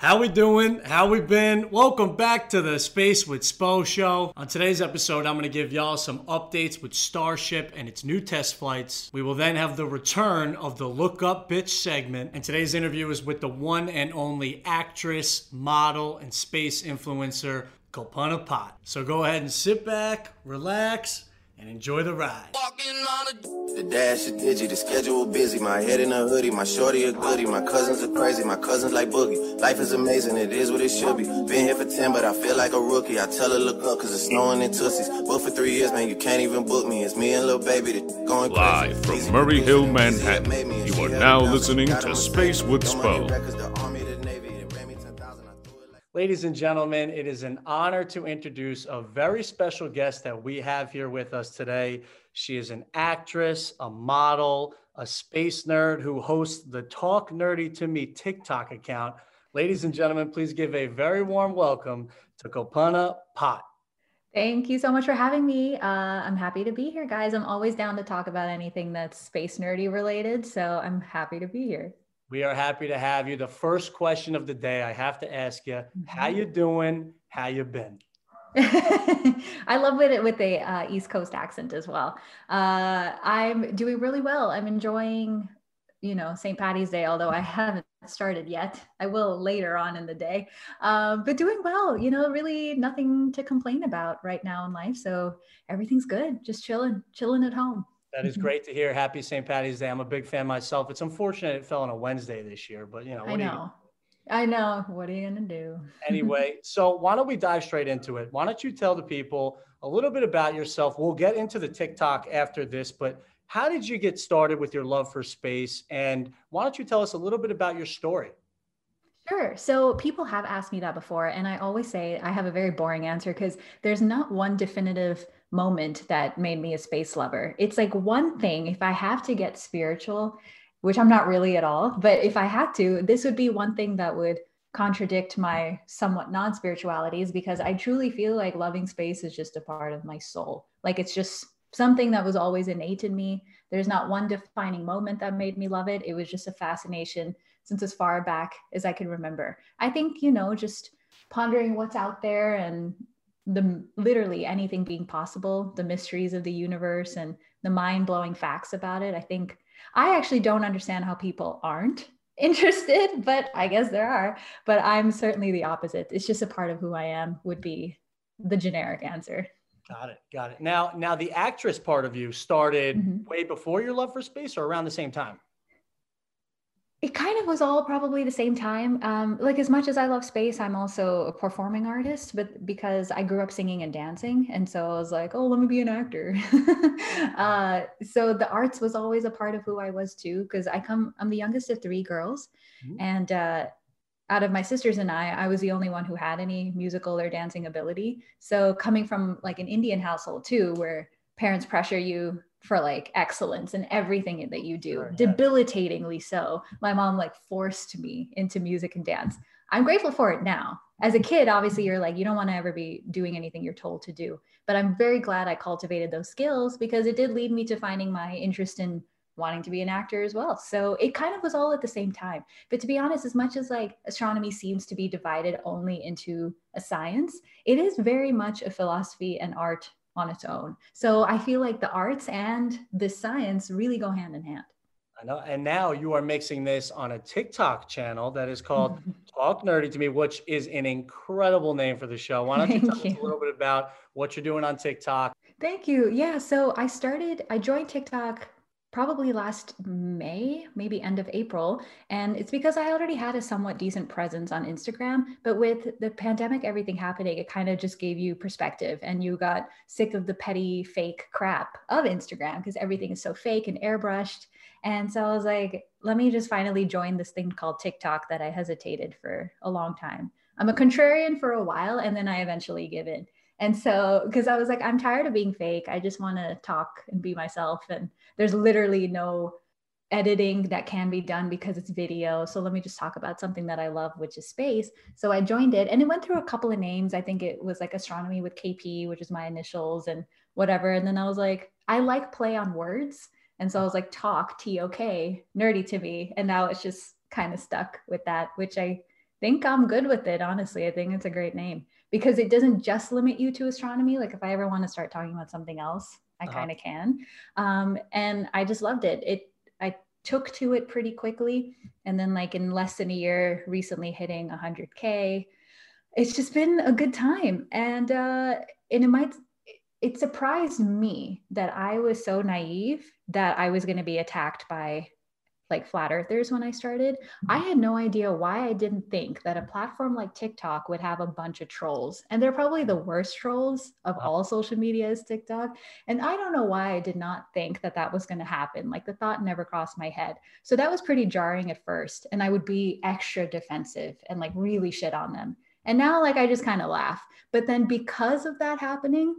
How we doing? How we been? Welcome back to the Space with Spo show. On today's episode, I'm going to give y'all some updates with Starship and its new test flights. We will then have the return of the Look Up Bitch segment. And today's interview is with the one and only actress, model, and space influencer, Kalpana Pot. So go ahead and sit back, relax, and enjoy the ride. The dash is digi, the schedule busy. My head in a hoodie, my shorty a goodie. My cousins are crazy, my cousins like boogie. Life is amazing, it is what it should be. Been here for 10, but I feel like a rookie. I tell her look up, cause it's snowing in Tussies. But for three years, man, you can't even book me. It's me and little baby that going crazy. Live from Murray Hill, Manhattan, you are now listening to Space with Spo. Ladies and gentlemen, it is an honor to introduce a very special guest that we have here with us today. She is an actress, a model, a space nerd who hosts the Talk Nerdy to Me TikTok account. Ladies and gentlemen, please give a very warm welcome to Kalpana Pot. Thank you so much for having me. Uh, I'm happy to be here, guys. I'm always down to talk about anything that's space nerdy related, so I'm happy to be here. We are happy to have you. The first question of the day, I have to ask you, how Mm-hmm. you doing? How you been? I love it with the uh, East Coast accent as well. Uh, I'm doing really well. I'm enjoying, you know, St. Patty's Day, although I haven't started yet. I will later on in the day, um, but doing well. You know, really nothing to complain about right now in life. So everything's good. Just chilling, chilling at home. That is great to hear. Happy St. Patty's Day. I'm a big fan myself. It's unfortunate it fell on a Wednesday this year, but you know, I what do you- know. I know. What are you gonna do? anyway, so why don't we dive straight into it? Why don't you tell the people a little bit about yourself? We'll get into the TikTok after this, but how did you get started with your love for space? And why don't you tell us a little bit about your story? Sure. So people have asked me that before, and I always say I have a very boring answer because there's not one definitive moment that made me a space lover. It's like one thing, if I have to get spiritual, which I'm not really at all, but if I had to, this would be one thing that would contradict my somewhat non spiritualities because I truly feel like loving space is just a part of my soul. Like it's just something that was always innate in me. There's not one defining moment that made me love it. It was just a fascination since as far back as I can remember. I think, you know, just pondering what's out there and the literally anything being possible, the mysteries of the universe and the mind blowing facts about it. I think I actually don't understand how people aren't interested, but I guess there are. But I'm certainly the opposite. It's just a part of who I am, would be the generic answer. Got it. Got it. Now, now the actress part of you started Mhm. way before your love for space or around the same time? It kind of was all probably the same time. Um, like as much as I love space, I'm also a performing artist, but because I grew up singing and dancing, and so I was like, oh, let me be an actor. uh, so the arts was always a part of who I was too, because I come, I'm the youngest of three girls, Mhm. and uh, out of my sisters and I, I was the only one who had any musical or dancing ability. So coming from like an Indian household too, where parents pressure you for like excellence in everything that you do, Sure, yeah. debilitatingly so. My mom like forced me into music and dance. I'm grateful for it now. As a kid, obviously, you're like, you don't want to ever be doing anything you're told to do. But I'm very glad I cultivated those skills because it did lead me to finding my interest in wanting to be an actor as well. So it kind of was all at the same time. But to be honest, as much as like astronomy seems to be divided only into a science, it is very much a philosophy and art on its own. So I feel like the arts and the science really go hand in hand. I know. And now you are mixing this on a TikTok channel that is called Talk Nerdy to Me, which is an incredible name for the show. Why don't you Thank tell us a little bit about what you're doing on TikTok? Thank you. Yeah. So I started, I joined TikTok probably last May, maybe end of April. And it's because I already had a somewhat decent presence on Instagram. But with the pandemic, everything happening, it kind of just gave you perspective and you got sick of the petty fake crap of Instagram because everything is so fake and airbrushed. And so I was like, let me just finally join this thing called TikTok that I hesitated for a long time. I'm a contrarian for a while and then I eventually give in. And so, because I was like, I'm tired of being fake. I just want to talk and be myself. And there's literally no editing that can be done because it's video. So let me just talk about something that I love, which is space. So I joined it and it went through a couple of names. I think it was like astronomy with KP, which is my initials and whatever. And then I was like, I like play on words. And so I was like, talk, T O K, nerdy to me. And now it's just kind of stuck with that, which I think I'm good with it. Honestly, I think it's a great name because it doesn't just limit you to astronomy. Like if I ever want to start talking about something else, I uh-huh. kind of can. Um, and I just loved it. It I took to it pretty quickly, and then like in less than a year, recently hitting 100k. It's just been a good time, and uh, and it might it surprised me that I was so naive that I was going to be attacked by like flat earthers when I started. I mm-hmm. had no idea why I didn't think that a platform like TikTok would have a bunch of trolls. And they're probably the worst trolls of all social media is TikTok. And I don't know why I did not think that that was going to happen. Like the thought never crossed my head. So that was pretty jarring at first. And I would be extra defensive and like really shit on them. And now like I just kind of laugh. But then because of that happening,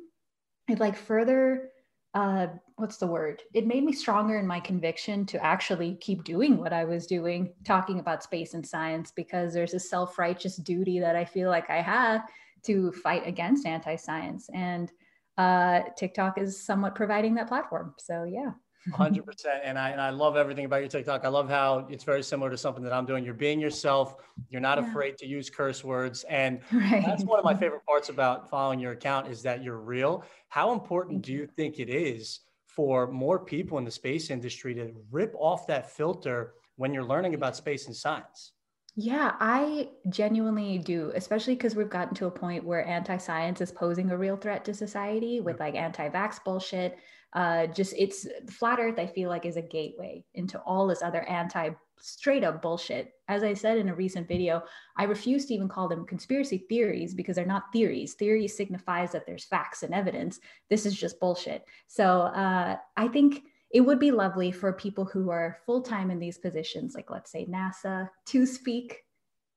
it like further uh, what's the word? It made me stronger in my conviction to actually keep doing what I was doing, talking about space and science, because there's a self righteous duty that I feel like I have to fight against anti science. And uh, TikTok is somewhat providing that platform. So, yeah. 100% and I, and I love everything about your tiktok. I love how it's very similar to something that i'm doing. You're being yourself. You're not yeah. afraid to use curse words. And right. that's one of my favorite parts about following your account is that you're real. How important do you think it is for more people in the space industry to rip off that filter when you're learning about space and science? Yeah, I genuinely do, especially because we've gotten to a point where anti science is posing a real threat to society with mm. like anti vax bullshit, uh, just it's flat earth i feel like is a gateway into all this other anti straight up bullshit. As i said in a recent video i refuse to even call them conspiracy theories because they're not theories. Theory signifies that there's facts and evidence. This is just bullshit. So uh, i think it would be lovely for people who are full-time in these positions like let's say nasa to speak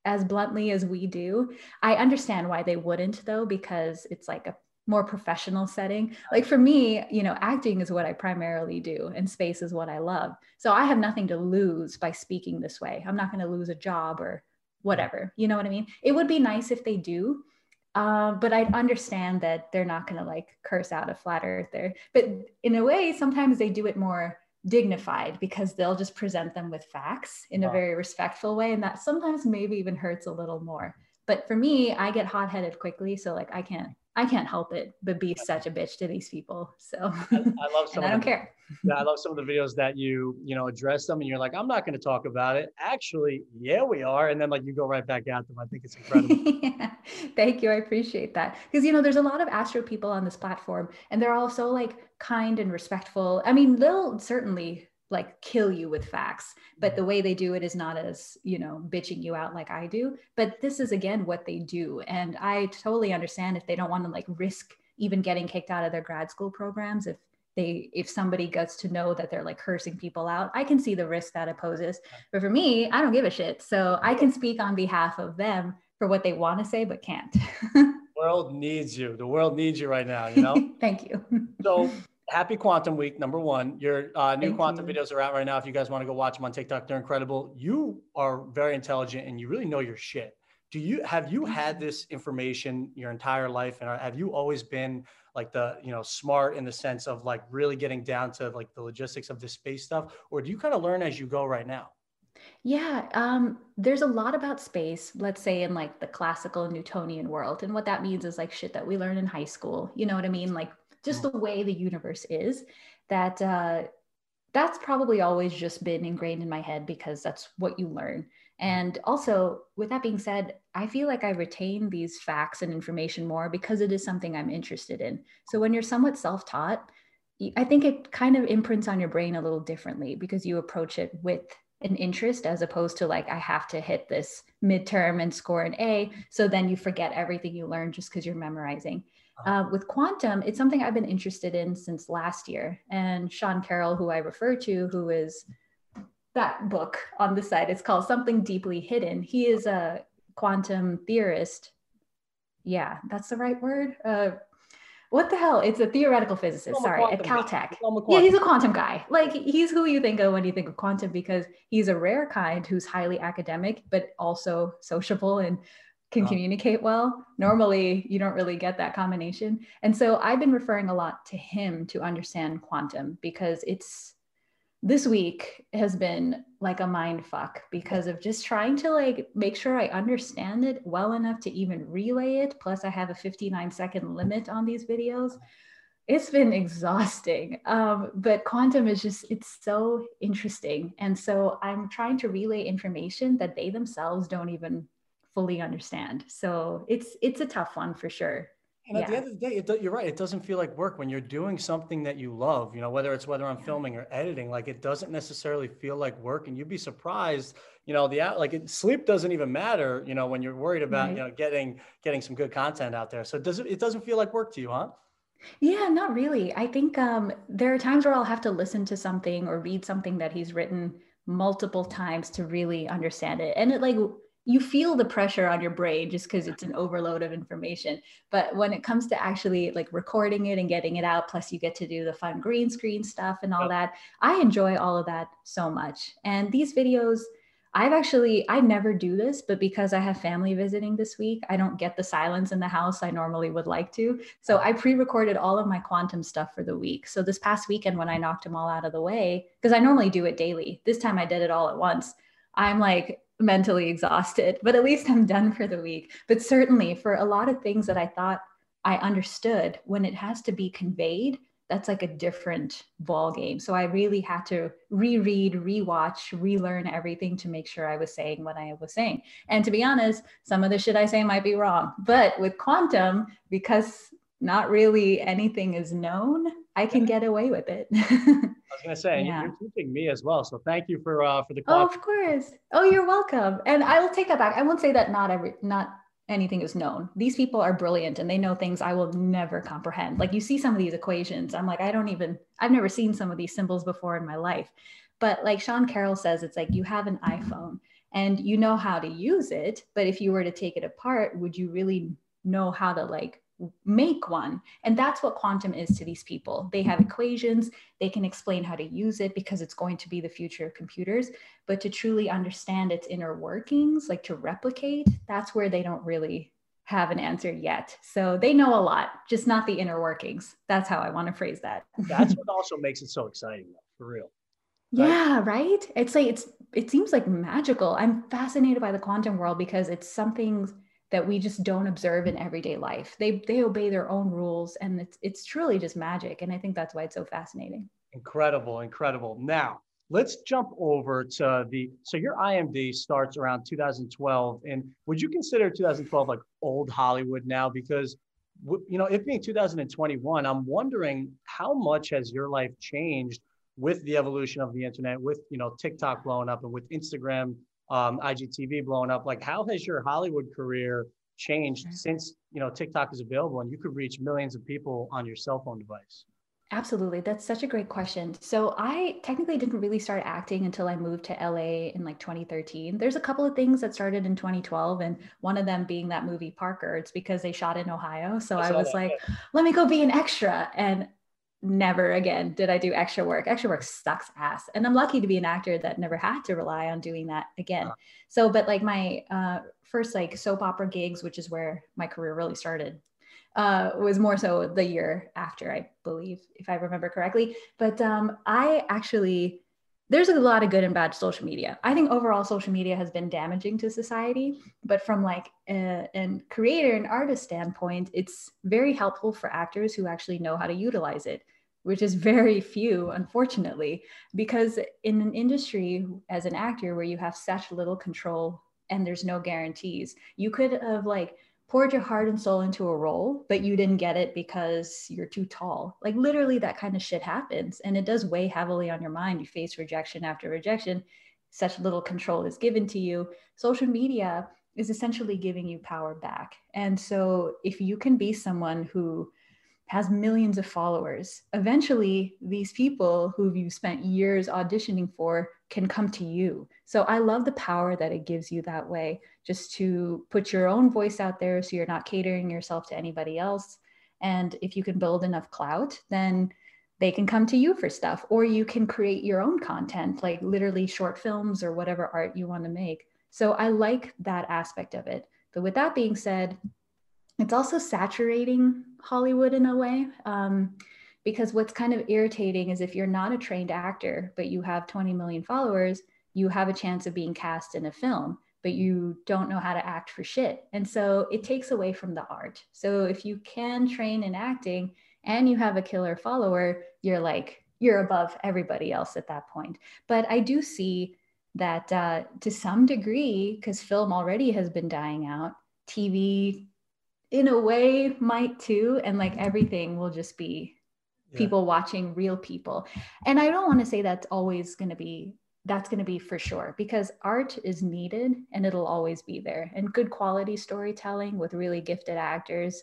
as bluntly as we do. I understand why they wouldn't though because it's like a more professional setting. Like for me, you know, acting is what I primarily do and space is what I love. So I have nothing to lose by speaking this way. I'm not going to lose a job or whatever. You know what I mean? It would be nice if they do. Uh, but I understand that they're not going to like curse out a flat earther. But in a way, sometimes they do it more dignified because they'll just present them with facts in wow. a very respectful way. And that sometimes maybe even hurts a little more. But for me, I get hot headed quickly. So like I can't I can't help it but be such a bitch to these people. So I, I love some. I don't the, care. Yeah, I love some of the videos that you you know address them, and you're like, I'm not going to talk about it. Actually, yeah, we are, and then like you go right back at them. I think it's incredible. yeah. Thank you. I appreciate that because you know there's a lot of astro people on this platform, and they're all so like kind and respectful. I mean, they'll certainly like kill you with facts but mm-hmm. the way they do it is not as you know bitching you out like i do. But this is again what they do. And i totally understand if they don't want to like risk even getting kicked out of their grad school programs if they if somebody gets to know that they're like cursing people out i can see the risk that it poses. But for me i don't give a shit. So i can speak on behalf of them for what they want to say but can't. World needs you. The world needs you right now you know? Thank you. So happy Quantum Week, number one. Your uh, new Thank Quantum you. videos are out right now. If you guys want to go watch them on TikTok, they're incredible. You are very intelligent and you really know your shit. Do you have you had this information your entire life, and have you always been like the you know smart in the sense of like really getting down to like the logistics of this space stuff, or do you kind of learn as you go right now? Yeah, um, there's a lot about space, let's say in like the classical Newtonian world. And what that means is like shit that we learn in high school. You know what I mean? Like just mm. the way the universe is that uh, that's probably always just been ingrained in my head because that's what you learn mm. and also with that being said i feel like i retain these facts and information more because it is something i'm interested in so when you're somewhat self-taught i think it kind of imprints on your brain a little differently because you approach it with an interest as opposed to like i have to hit this midterm and score an a so then you forget everything you learned just because you're memorizing uh, with quantum, it's something I've been interested in since last year. And Sean Carroll, who I refer to, who is that book on the site, it's called Something Deeply Hidden. He is a quantum theorist. Yeah, that's the right word. Uh, what the hell? It's a theoretical physicist, sorry, at Caltech. Yeah, he's a quantum guy. Like he's who you think of when you think of quantum because he's a rare kind who's highly academic, but also sociable and can communicate well. Normally, you don't really get that combination. And so I've been referring a lot to him to understand quantum because it's this week has been like a mind fuck because of just trying to like make sure I understand it well enough to even relay it. Plus, I have a 59 second limit on these videos. It's been exhausting. Um, but quantum is just, it's so interesting. And so I'm trying to relay information that they themselves don't even fully understand. So it's it's a tough one for sure. And at yeah. the end of the day, it, you're right. It doesn't feel like work when you're doing something that you love. You know, whether it's whether I'm filming or editing, like it doesn't necessarily feel like work. And you'd be surprised. You know, the like it, sleep doesn't even matter. You know, when you're worried about right. you know getting getting some good content out there. So it doesn't it doesn't feel like work to you, huh? Yeah, not really. I think um, there are times where I'll have to listen to something or read something that he's written multiple times to really understand it. And it like you feel the pressure on your brain just because it's an overload of information but when it comes to actually like recording it and getting it out plus you get to do the fun green screen stuff and all that i enjoy all of that so much. And these videos i've actually i never do this but because i have family visiting this week i don't get the silence in the house i normally would like to. So i pre-recorded all of my quantum stuff for the week. So this past weekend when i knocked them all out of the way because i normally do it daily. This time i did it all at once. I'm like mentally exhausted, but at least I'm done for the week. But certainly for a lot of things that I thought I understood, when it has to be conveyed, that's like a different ball game. So I really had to reread, rewatch, relearn everything to make sure I was saying what I was saying. And to be honest, some of the shit I say might be wrong. But with quantum, because not really anything is known, I can get away with it. I was gonna say, yeah. you're teaching me as well. So thank you for uh, for the. Oh, of course. Oh, you're welcome. And I will take that back. I won't say that not every not anything is known. These people are brilliant and they know things I will never comprehend. Like you see some of these equations, I'm like, I don't even. I've never seen some of these symbols before in my life. But like Sean Carroll says, it's like you have an iPhone and you know how to use it, but if you were to take it apart, would you really know how to like make one. And that's what quantum is to these people. They have equations, they can explain how to use it because it's going to be the future of computers. But to truly understand its inner workings, like to replicate, that's where they don't really have an answer yet. So they know a lot, just not the inner workings. That's how I want to phrase that. that's what also makes it so exciting, though, for real. Right? Yeah, right. It's like it's it seems like magical. I'm fascinated by the quantum world because it's something that we just don't observe in everyday life. They they obey their own rules and it's it's truly just magic and I think that's why it's so fascinating. Incredible, incredible. Now, let's jump over to the so your IMD starts around 2012 and would you consider 2012 like old Hollywood now because you know, it being 2021, I'm wondering how much has your life changed with the evolution of the internet, with you know TikTok blowing up and with Instagram um, IGTV blowing up. Like, how has your Hollywood career changed since you know TikTok is available and you could reach millions of people on your cell phone device? Absolutely. That's such a great question. So, I technically didn't really start acting until I moved to LA in like 2013. There's a couple of things that started in 2012, and one of them being that movie Parker. It's because they shot in Ohio. So, I, I was that, like, let me go be an extra. And never again did I do extra work. Extra work sucks ass. And I'm lucky to be an actor that never had to rely on doing that again. Uh-huh. So, but like my uh, first like soap opera gigs, which is where my career really started, uh, was more so the year after, I believe, if I remember correctly. But um, I actually, there's a lot of good and bad social media. I think overall social media has been damaging to society, but from like a, a creator and artist standpoint, it's very helpful for actors who actually know how to utilize it which is very few, unfortunately, because in an industry as an actor where you have such little control and there's no guarantees, you could have like poured your heart and soul into a role, but you didn't get it because you're too tall. Like literally, that kind of shit happens. And it does weigh heavily on your mind. You face rejection after rejection. Such little control is given to you. Social media is essentially giving you power back. And so, if you can be someone who has millions of followers. Eventually, these people who you spent years auditioning for can come to you. So I love the power that it gives you that way, just to put your own voice out there so you're not catering yourself to anybody else. And if you can build enough clout, then they can come to you for stuff, or you can create your own content, like literally short films or whatever art you want to make. So I like that aspect of it. But with that being said, it's also saturating Hollywood in a way. Um, because what's kind of irritating is if you're not a trained actor but you have 20 million followers you have a chance of being cast in a film but you don't know how to act for shit and so it takes away from the art so if you can train in acting and you have a killer follower you're like you're above everybody else at that point but i do see that uh, to some degree because film already has been dying out tv in a way might too and like everything will just be yeah. people watching real people. And i don't want to say that's always going to be that's going to be for sure because art is needed and it'll always be there. And good quality storytelling with really gifted actors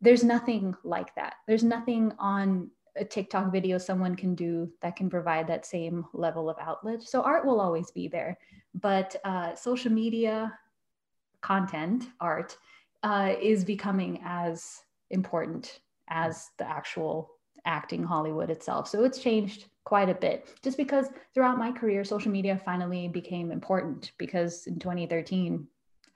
there's nothing like that. There's nothing on a tiktok video someone can do that can provide that same level of outlet. So art will always be there. But uh, social media content art uh, is becoming as important as the actual acting Hollywood itself. So it's changed quite a bit just because throughout my career, social media finally became important because in 2013,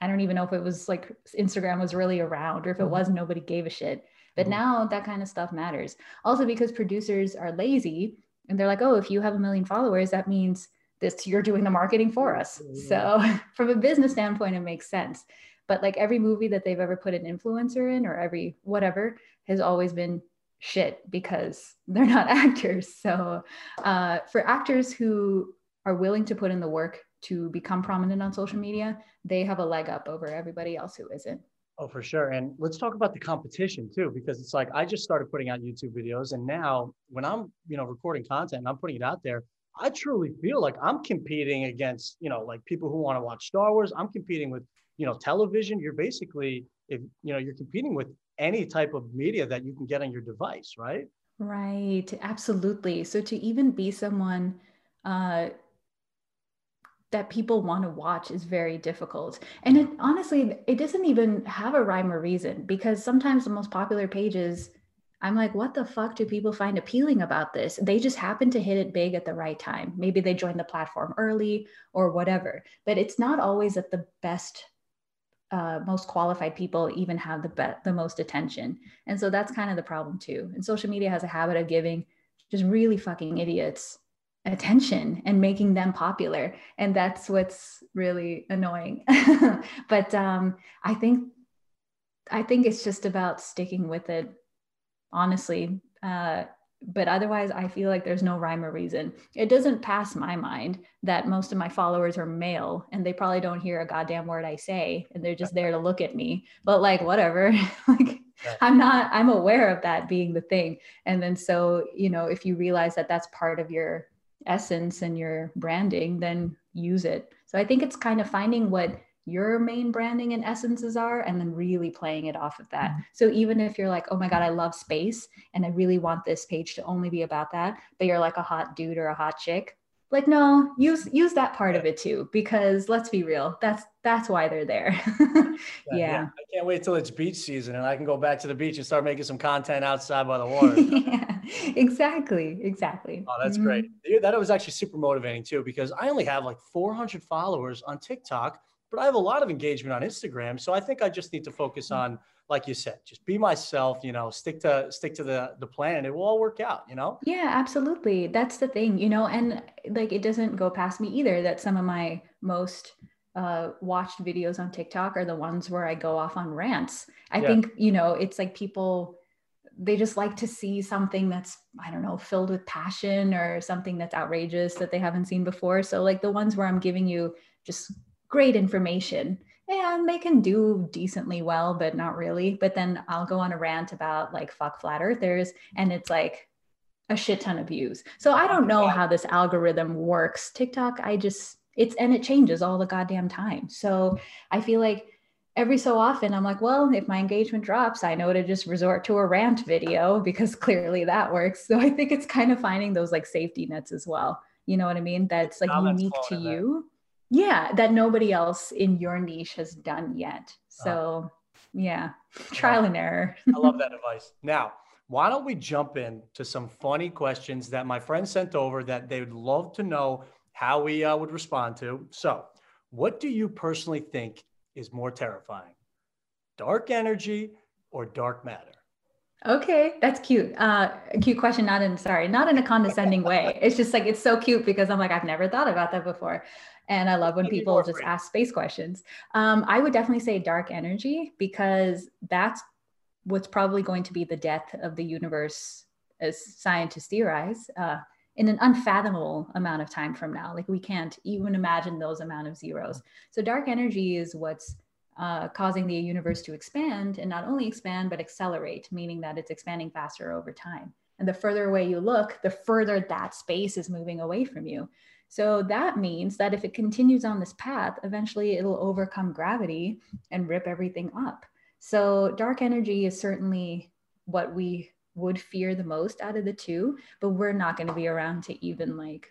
I don't even know if it was like Instagram was really around or if it mm-hmm. was, nobody gave a shit. But mm-hmm. now that kind of stuff matters. Also, because producers are lazy and they're like, oh, if you have a million followers, that means this you're doing the marketing for us. So, from a business standpoint, it makes sense but like every movie that they've ever put an influencer in or every whatever has always been shit because they're not actors so uh, for actors who are willing to put in the work to become prominent on social media they have a leg up over everybody else who isn't Oh, for sure. And let's talk about the competition too, because it's like I just started putting out YouTube videos, and now when I'm, you know, recording content and I'm putting it out there, I truly feel like I'm competing against, you know, like people who want to watch Star Wars. I'm competing with you know television you're basically if you know you're competing with any type of media that you can get on your device right right absolutely so to even be someone uh, that people want to watch is very difficult and it honestly it doesn't even have a rhyme or reason because sometimes the most popular pages I'm like, what the fuck do people find appealing about this? They just happen to hit it big at the right time. Maybe they joined the platform early or whatever, but it's not always at the best uh, most qualified people even have the be- the most attention. And so that's kind of the problem too. And social media has a habit of giving just really fucking idiots attention and making them popular. And that's what's really annoying. But um, i think i think it's just about sticking with it honestly. Uh, but otherwise i feel like there's no rhyme or reason. It doesn't pass my mind that most of my followers are male and they probably don't hear a goddamn word i say and they're just there to look at me. But like whatever. Like i'm not i'm aware of that being the thing. And then so you know if you realize that that's part of your essence and your branding then use it. So i think it's kind of finding what your main branding and essences are and then really playing it off of that. Mm-hmm. So even if you're like, oh my God, I love space and I really want this page to only be about that, but you're like a hot dude or a hot chick, like no, use use that part of it too, because let's be real, that's that's why they're there. yeah. yeah. I can't wait till it's beach season and I can go back to the beach and start making some content outside by the water. yeah, exactly. Exactly. Oh, that's mm-hmm. great. That was actually super motivating too, because I only have like 400 followers on TikTok but I have a lot of engagement on Instagram. So I think I just need to focus mm. on, like you said, just be myself, you know, stick to stick to the the plan it will all work out, you know? Yeah, absolutely. That's the thing, you know, and like it doesn't go past me either that some of my most uh, watched videos on TikTok are the ones where I go off on rants. I yeah. think, you know, it's like people they just like to see something that's i don't know filled with passion or something that's outrageous that they haven't seen before so like the ones where i'm giving you just great information and they can do decently well, but not really. But then I'll go on a rant about like fuck flat earthers, and it's like a shit ton of views. So I don't know how this algorithm works. TikTok, I just, it's, and it changes all the goddamn time. So I feel like every so often I'm like, well, if my engagement drops, I know to just resort to a rant video because clearly that works. So I think it's kind of finding those like safety nets as well. You know what I mean? That's like unique to you yeah that nobody else in your niche has done yet. So uh, yeah trial and error. I love that advice. Now why don't we jump in to some funny questions that my friend sent over that they would love to know how we uh, would respond to. So what do you personally think is more terrifying dark energy or dark matter Okay, that's cute. Uh, a cute question, not in sorry, not in a condescending way. It's just like it's so cute because I'm like I've never thought about that before, and I love when people just ask space questions. Um, I would definitely say dark energy because that's what's probably going to be the death of the universe, as scientists theorize, uh, in an unfathomable amount of time from now. Like we can't even imagine those amount of zeros. So dark energy is what's uh, causing the universe to expand and not only expand, but accelerate, meaning that it's expanding faster over time. And the further away you look, the further that space is moving away from you. So that means that if it continues on this path, eventually it'll overcome gravity and rip everything up. So dark energy is certainly what we would fear the most out of the two, but we're not going to be around to even like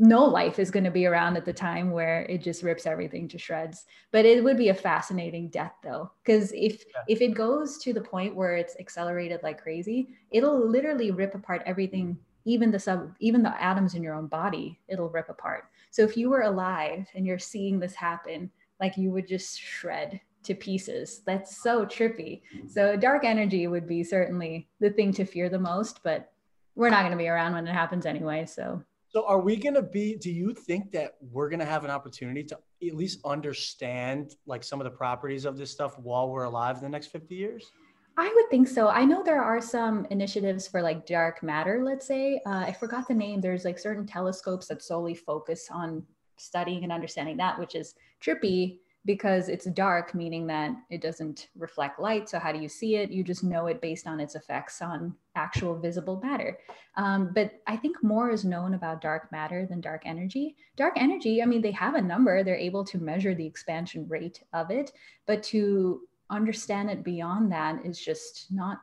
no life is going to be around at the time where it just rips everything to shreds. But it would be a fascinating death though because if yeah. if it goes to the point where it's accelerated like crazy it'll literally rip apart everything even the sub even the atoms in your own body it'll rip apart. So if you were alive and you're seeing this happen like you would just shred to pieces. That's so trippy. Mm-hmm. So dark energy would be certainly the thing to fear the most but we're not going to be around when it happens anyway so so are we going to be do you think that we're going to have an opportunity to at least understand like some of the properties of this stuff while we're alive in the next 50 years? I would think so. I know there are some initiatives for like dark matter, let's say. Uh, I forgot the name. There's like certain telescopes that solely focus on studying and understanding that, which is trippy because it's dark, meaning that it doesn't reflect light. So, how do you see it? You just know it based on its effects on actual visible matter. Um, but I think more is known about dark matter than dark energy. Dark energy, I mean, they have a number, they're able to measure the expansion rate of it, but to understand it beyond that is just not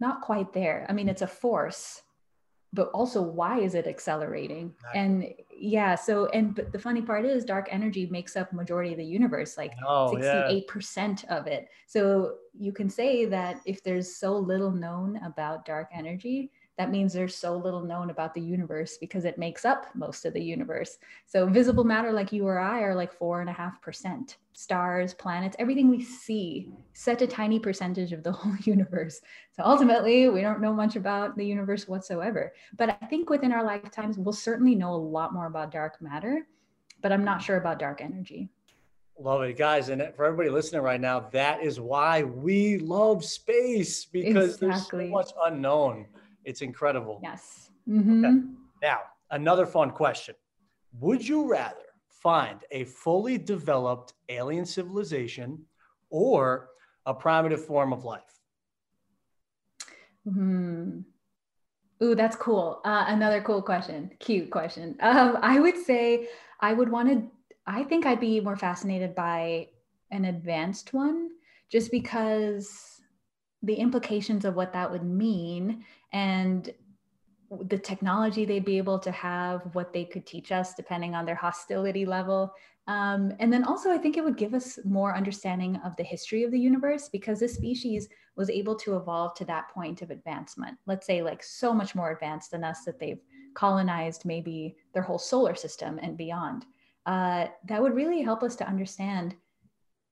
not quite there. I mean, it's a force, but also why is it accelerating? And yeah so and but the funny part is dark energy makes up majority of the universe like oh, 68% yeah. of it. So you can say that if there's so little known about dark energy that means there's so little known about the universe because it makes up most of the universe. So visible matter like you or I are like four and a half percent. Stars, planets, everything we see, such a tiny percentage of the whole universe. So ultimately, we don't know much about the universe whatsoever. But I think within our lifetimes, we'll certainly know a lot more about dark matter, but I'm not sure about dark energy. Love it, guys. And for everybody listening right now, that is why we love space because exactly. there's so much unknown. It's incredible. Yes. Mm-hmm. Okay. Now, another fun question. Would you rather find a fully developed alien civilization or a primitive form of life? Hmm. Ooh, that's cool. Uh, another cool question. Cute question. Um, I would say I would want to, I think I'd be more fascinated by an advanced one just because the implications of what that would mean and the technology they'd be able to have, what they could teach us depending on their hostility level. Um, and then also, I think it would give us more understanding of the history of the universe because this species was able to evolve to that point of advancement. Let's say, like, so much more advanced than us that they've colonized maybe their whole solar system and beyond. Uh, that would really help us to understand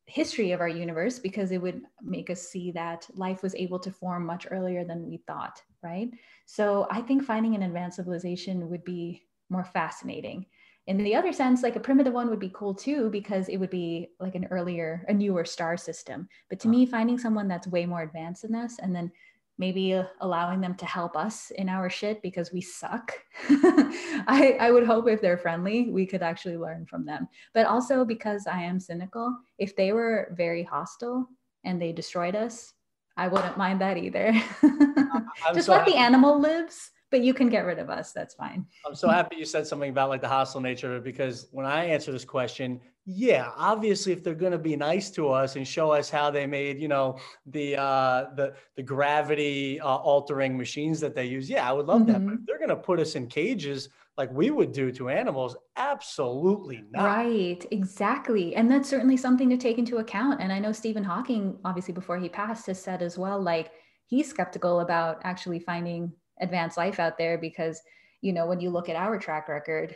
history of our universe because it would make us see that life was able to form much earlier than we thought, right? So I think finding an advanced civilization would be more fascinating. In the other sense, like a primitive one would be cool too, because it would be like an earlier, a newer star system. But to me, finding someone that's way more advanced than us and then maybe uh, allowing them to help us in our shit because we suck. I, I would hope if they're friendly, we could actually learn from them. But also because I am cynical, if they were very hostile and they destroyed us, I wouldn't mind that either. Just so let happy. the animal lives but you can get rid of us. That's fine. I'm so happy you said something about like the hostile nature of it because when I answer this question, yeah, obviously, if they're going to be nice to us and show us how they made, you know, the uh, the the gravity uh, altering machines that they use, yeah, I would love mm-hmm. that. But if mm-hmm. they're going to put us in cages like we would do to animals, absolutely not. Right, exactly, and that's certainly something to take into account. And I know Stephen Hawking, obviously, before he passed, has said as well, like he's skeptical about actually finding advanced life out there because you know when you look at our track record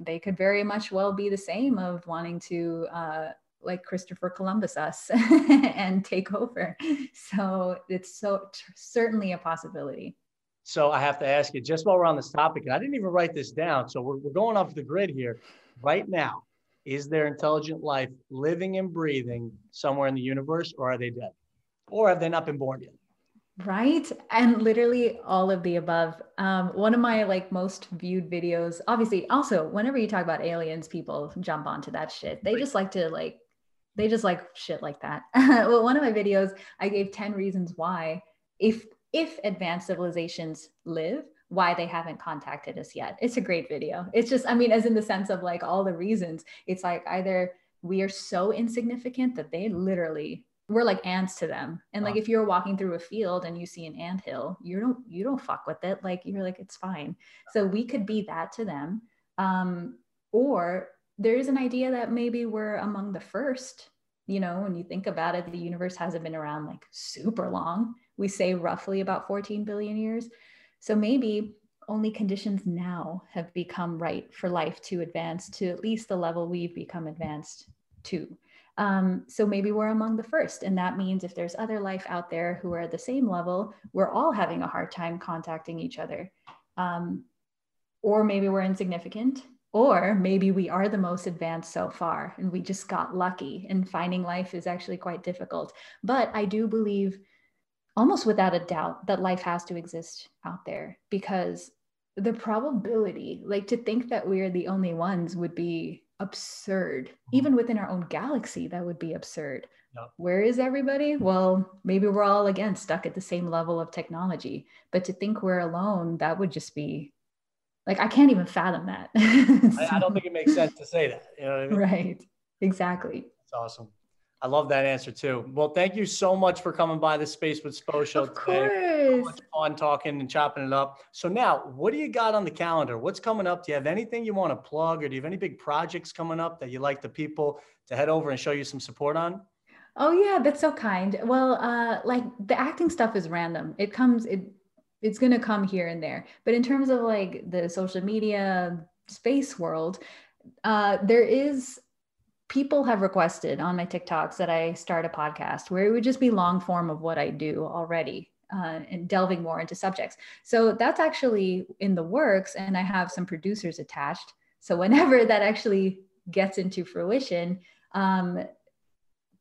they could very much well be the same of wanting to uh, like Christopher Columbus us and take over. So it's so certainly a possibility. So I have to ask you, just while we're on this topic, and I didn't even write this down, so we're, we're going off the grid here. Right now, is there intelligent life living and breathing somewhere in the universe, or are they dead? Or have they not been born yet? Right. And literally all of the above. Um, one of my like most viewed videos, obviously, also, whenever you talk about aliens, people jump onto that shit. They just like to like, they just like shit like that. well, one of my videos, I gave 10 reasons why, if if advanced civilizations live, why they haven't contacted us yet. It's a great video. It's just, I mean, as in the sense of like all the reasons, it's like either we are so insignificant that they literally we're like ants to them. And like if you're walking through a field and you see an ant hill, you don't you don't fuck with it. Like you're like it's fine. So we could be that to them. Um, or there is an idea that maybe we're among the first. You know, when you think about it, the universe hasn't been around like super long. We say roughly about 14 billion years. So maybe only conditions now have become right for life to advance to at least the level we've become advanced to. Um, so maybe we're among the first. And that means if there's other life out there who are at the same level, we're all having a hard time contacting each other. Um, or maybe we're insignificant, or maybe we are the most advanced so far and we just got lucky and finding life is actually quite difficult. But I do believe, almost without a doubt, that life has to exist out there because the probability, like to think that we're the only ones, would be absurd. Mm-hmm. Even within our own galaxy, that would be absurd. Yep. Where is everybody? Well, maybe we're all again stuck at the same level of technology. But to think we're alone, that would just be like I can't even fathom that. so, I, I, don't think it makes sense to say that. You know I mean? Right. Exactly. That's awesome. I love that answer too. Well, thank you so much for coming by the Space with Spo show of today. Course. So much fun talking and chopping it up. So now, what do you got on the calendar? What's coming up? Do you have anything you want to plug, or do you have any big projects coming up that you like the people to head over and show you some support on? Oh yeah, that's so kind. Well, uh, like the acting stuff is random. It comes it it's gonna come here and there. But in terms of like the social media space world, uh, there is people have requested on my TikToks that I start a podcast where it would just be long form of what I do already uh, and delving more into subjects. So that's actually in the works, and I have some producers attached. So whenever that actually gets into fruition, um,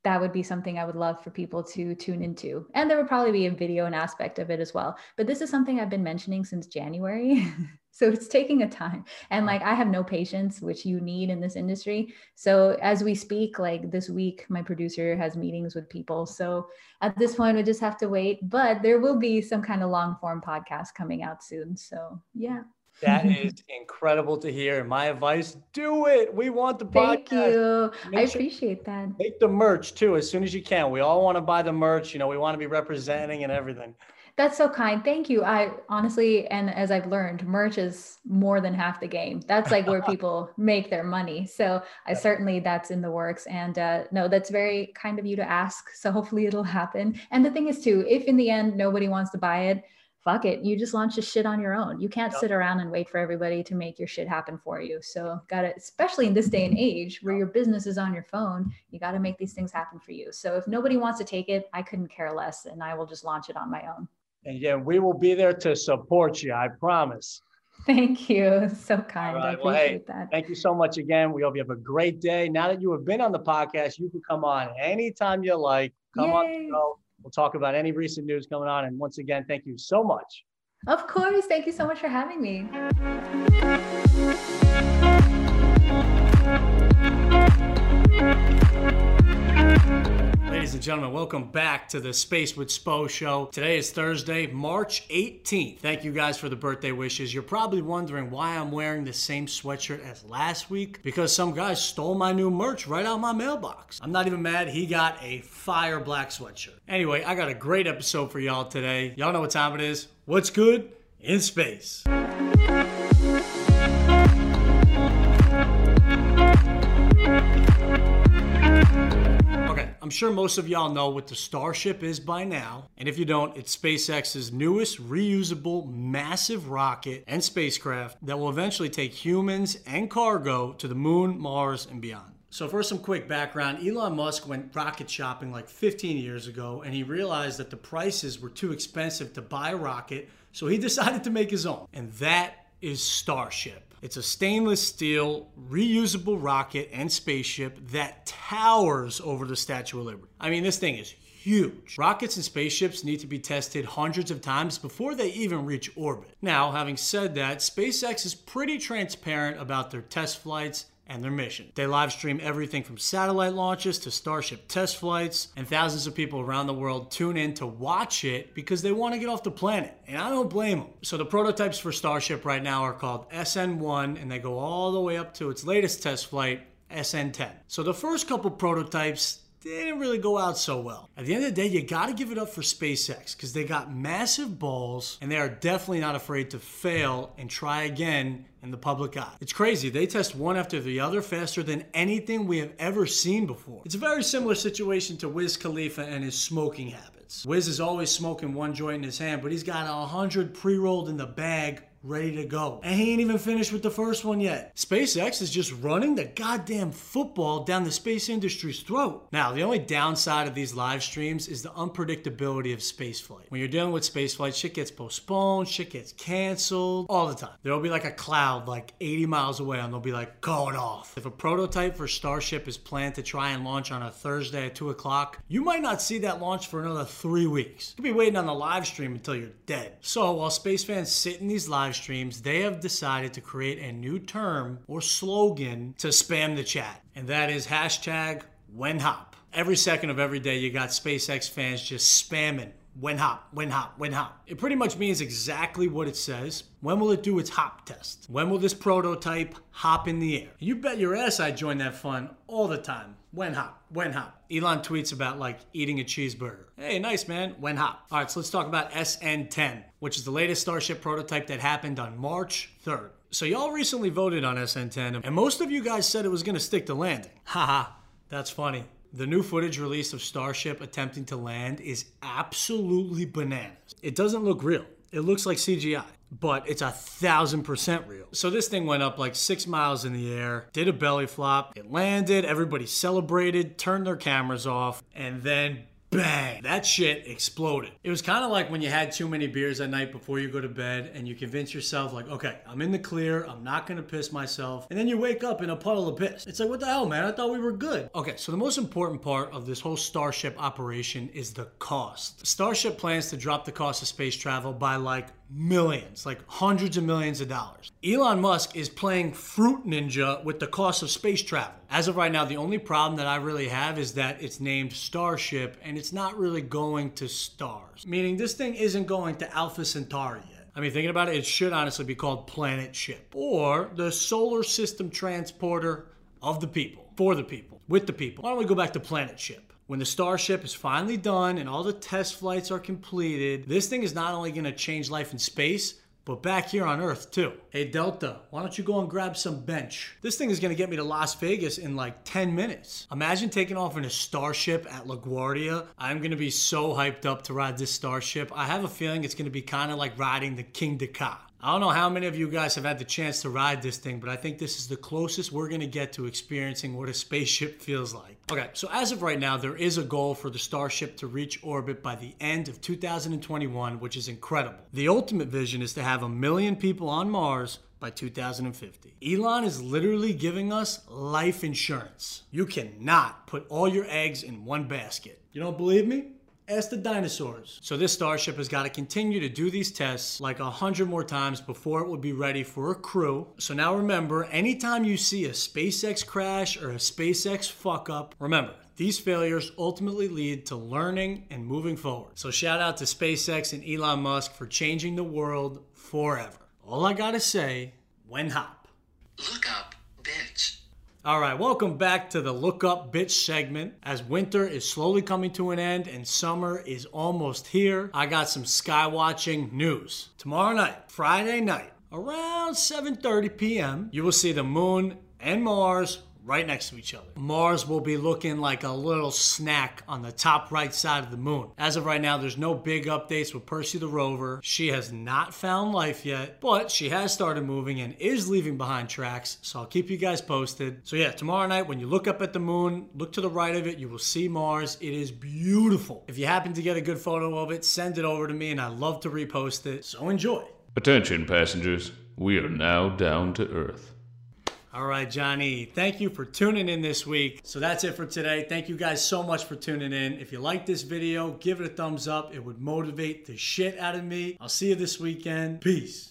that would be something I would love for people to tune into. And there would probably be a video and aspect of it as well. But this is something I've been mentioning since January. so it's taking a time. And like I have no patience, which you need in this industry. So as we speak, like this week, my producer has meetings with people. So at this point, we just have to wait. But there will be some kind of long form podcast coming out soon. So yeah. That is incredible to hear. My advice: do it. We want the Thank podcast. you. Make I sure appreciate that. Make the merch too as soon as you can. We all want to buy the merch. You know, we want to be representing and everything. That's so kind. Thank you. I honestly, and as I've learned, merch is more than half the game. That's like where people make their money. So I certainly that's in the works. And uh, no, that's very kind of you to ask. So hopefully it'll happen. And the thing is too, if in the end nobody wants to buy it, fuck it you just launch the shit on your own you can't yep. sit around and wait for everybody to make your shit happen for you so got to especially in this day and age where your business is on your phone you got to make these things happen for you so if nobody wants to take it i couldn't care less and i will just launch it on my own and yeah we will be there to support you i promise Thank you. So kind. Right. I appreciate well, hey, that. Thank you so much again. We hope you have a great day. Now that you have been on the podcast, you can come on anytime you like. Come Yay. on We'll talk about any recent news coming on. And once again, thank you so much. Of course. Thank you so much for having me. Ladies and gentlemen, welcome back to the Space with Spo show. Today is Thursday, March 18th. Thank you guys for the birthday wishes. You're probably wondering why I'm wearing the same sweatshirt as last week because some guy stole my new merch right out of my mailbox. I'm not even mad. He got a fire black sweatshirt. Anyway, I got a great episode for y'all today. Y'all know what time it is. What's good in space? I'm sure most of y'all know what the Starship is by now. And if you don't, it's SpaceX's newest reusable massive rocket and spacecraft that will eventually take humans and cargo to the moon, Mars, and beyond. So, for some quick background, Elon Musk went rocket shopping like 15 years ago and he realized that the prices were too expensive to buy a rocket, so he decided to make his own. And that is Starship. It's a stainless steel, reusable rocket and spaceship that towers over the Statue of Liberty. I mean, this thing is huge. Rockets and spaceships need to be tested hundreds of times before they even reach orbit. Now, having said that, SpaceX is pretty transparent about their test flights and their mission. They live stream everything from satellite launches to Starship test flights, and thousands of people around the world tune in to watch it because they want to get off the planet, and I don't blame them. So the prototypes for Starship right now are called SN1, and they go all the way up to its latest test flight, SN10. So the first couple prototypes didn't really go out so well. At the end of the day, you got to give it up for SpaceX because they got massive balls and they are definitely not afraid to fail and try again in the public eye. It's crazy. They test one after the other faster than anything we have ever seen before. It's a very similar situation to Wiz Khalifa and his smoking habits. Wiz is always smoking one joint in his hand, but he's got a hundred pre-rolled in the bag ready to go. And he ain't even finished with the first one yet. SpaceX is just running the goddamn football down the space industry's throat. Now, the only downside of these live streams is the unpredictability of spaceflight. When you're dealing with spaceflight, shit gets postponed, shit gets canceled all the time. There'll be like a cloud like 80 miles away and they'll be like going off. If a prototype for Starship is planned to try and launch on a Thursday at 2 o'clock, you might not see that launch for another three weeks. You'll be waiting on the live stream until you're dead. So while space fans sit in these live streams, they have decided to create a new term or slogan to spam the chat, and that is hashtag when hop. Every second of every day, you got SpaceX fans just spamming when hop, when hop, when hop. It pretty much means exactly what it says. When will it do its hop test? When will this prototype hop in the air? You bet your ass I join that fun all the time. When hop, when hop. Elon tweets about like eating a cheeseburger. Hey, nice man, when hop. All right, so let's talk about SN10, which is the latest Starship prototype that happened on March 3rd. So y'all recently voted on SN10, and most of you guys said it was gonna stick to landing. Haha, that's funny. The new footage released of Starship attempting to land is absolutely bananas. It doesn't look real. It looks like CGI, but it's a thousand percent real. So this thing went up like six miles in the air, did a belly flop, it landed, everybody celebrated, turned their cameras off, and then bang, that shit exploded. It was kind of like when you had too many beers at night before you go to bed and you convince yourself, like, okay, I'm in the clear, I'm not gonna piss myself. And then you wake up in a puddle of piss. It's like, what the hell, man? I thought we were good. Okay, so the most important part of this whole Starship operation is the cost. Starship plans to drop the cost of space travel by like millions, like hundreds of millions of dollars. Elon Musk is playing Fruit Ninja with the cost of space travel. As of right now, the only problem that I really have is that it's named Starship and it's not really going to stars, meaning this thing isn't going to Alpha Centauri yet. I mean, thinking about it, it should honestly be called Planet Ship or the solar system transporter of the people, for the people, with the people. Why don't we go back to Planet Ship? When the Starship is finally done and all the test flights are completed, this thing is not only going to change life in space, but back here on Earth too. Hey Delta, why don't you go and grab some bench? This thing is gonna get me to Las Vegas in like 10 minutes. Imagine taking off in a Starship at LaGuardia. I'm gonna be so hyped up to ride this Starship. I have a feeling it's gonna be kind of like riding the Kingda Ka. I don't know how many of you guys have had the chance to ride this thing, but I think this is the closest we're to get to experiencing what a spaceship feels like. Okay, so as of right now, there is a goal for the Starship to reach orbit by the end of 2021, which is incredible. The ultimate vision is to have a million people on Mars by 2050. Elon is literally giving us life insurance. You cannot put all your eggs in one basket. You don't believe me? Ask the dinosaurs. So this Starship has got to continue to do these tests like a hundred more times before it would be ready for a crew. So now remember, anytime you see a SpaceX crash or a SpaceX fuck up, remember, these failures ultimately lead to learning and moving forward. So shout out to SpaceX and Elon Musk for changing the world forever. All I gotta say, when hop. Look up, bitch. All right, welcome back to the Look Up Bitch segment. As winter is slowly coming to an end and summer is almost here, I got some sky watching news. Tomorrow night, Friday night, around 7:30 p.m., you will see the moon and Mars right next to each other. Mars will be looking like a little snack on the top right side of the moon. As of right now, there's no big updates with Percy the rover. She has not found life yet, but she has started moving and is leaving behind tracks, so I'll keep you guys posted. So yeah, tomorrow night when you look up at the moon, look to the right of it, you will see Mars. It is beautiful. If you happen to get a good photo of it, send it over to me and I love to repost it. So enjoy. Attention, passengers. We are now down to Earth. All right, Johnny, thank you for tuning in this week. So that's it for today. Thank you guys so much for tuning in. If you like this video, give it a thumbs up. It would motivate the shit out of me. I'll see you this weekend. Peace.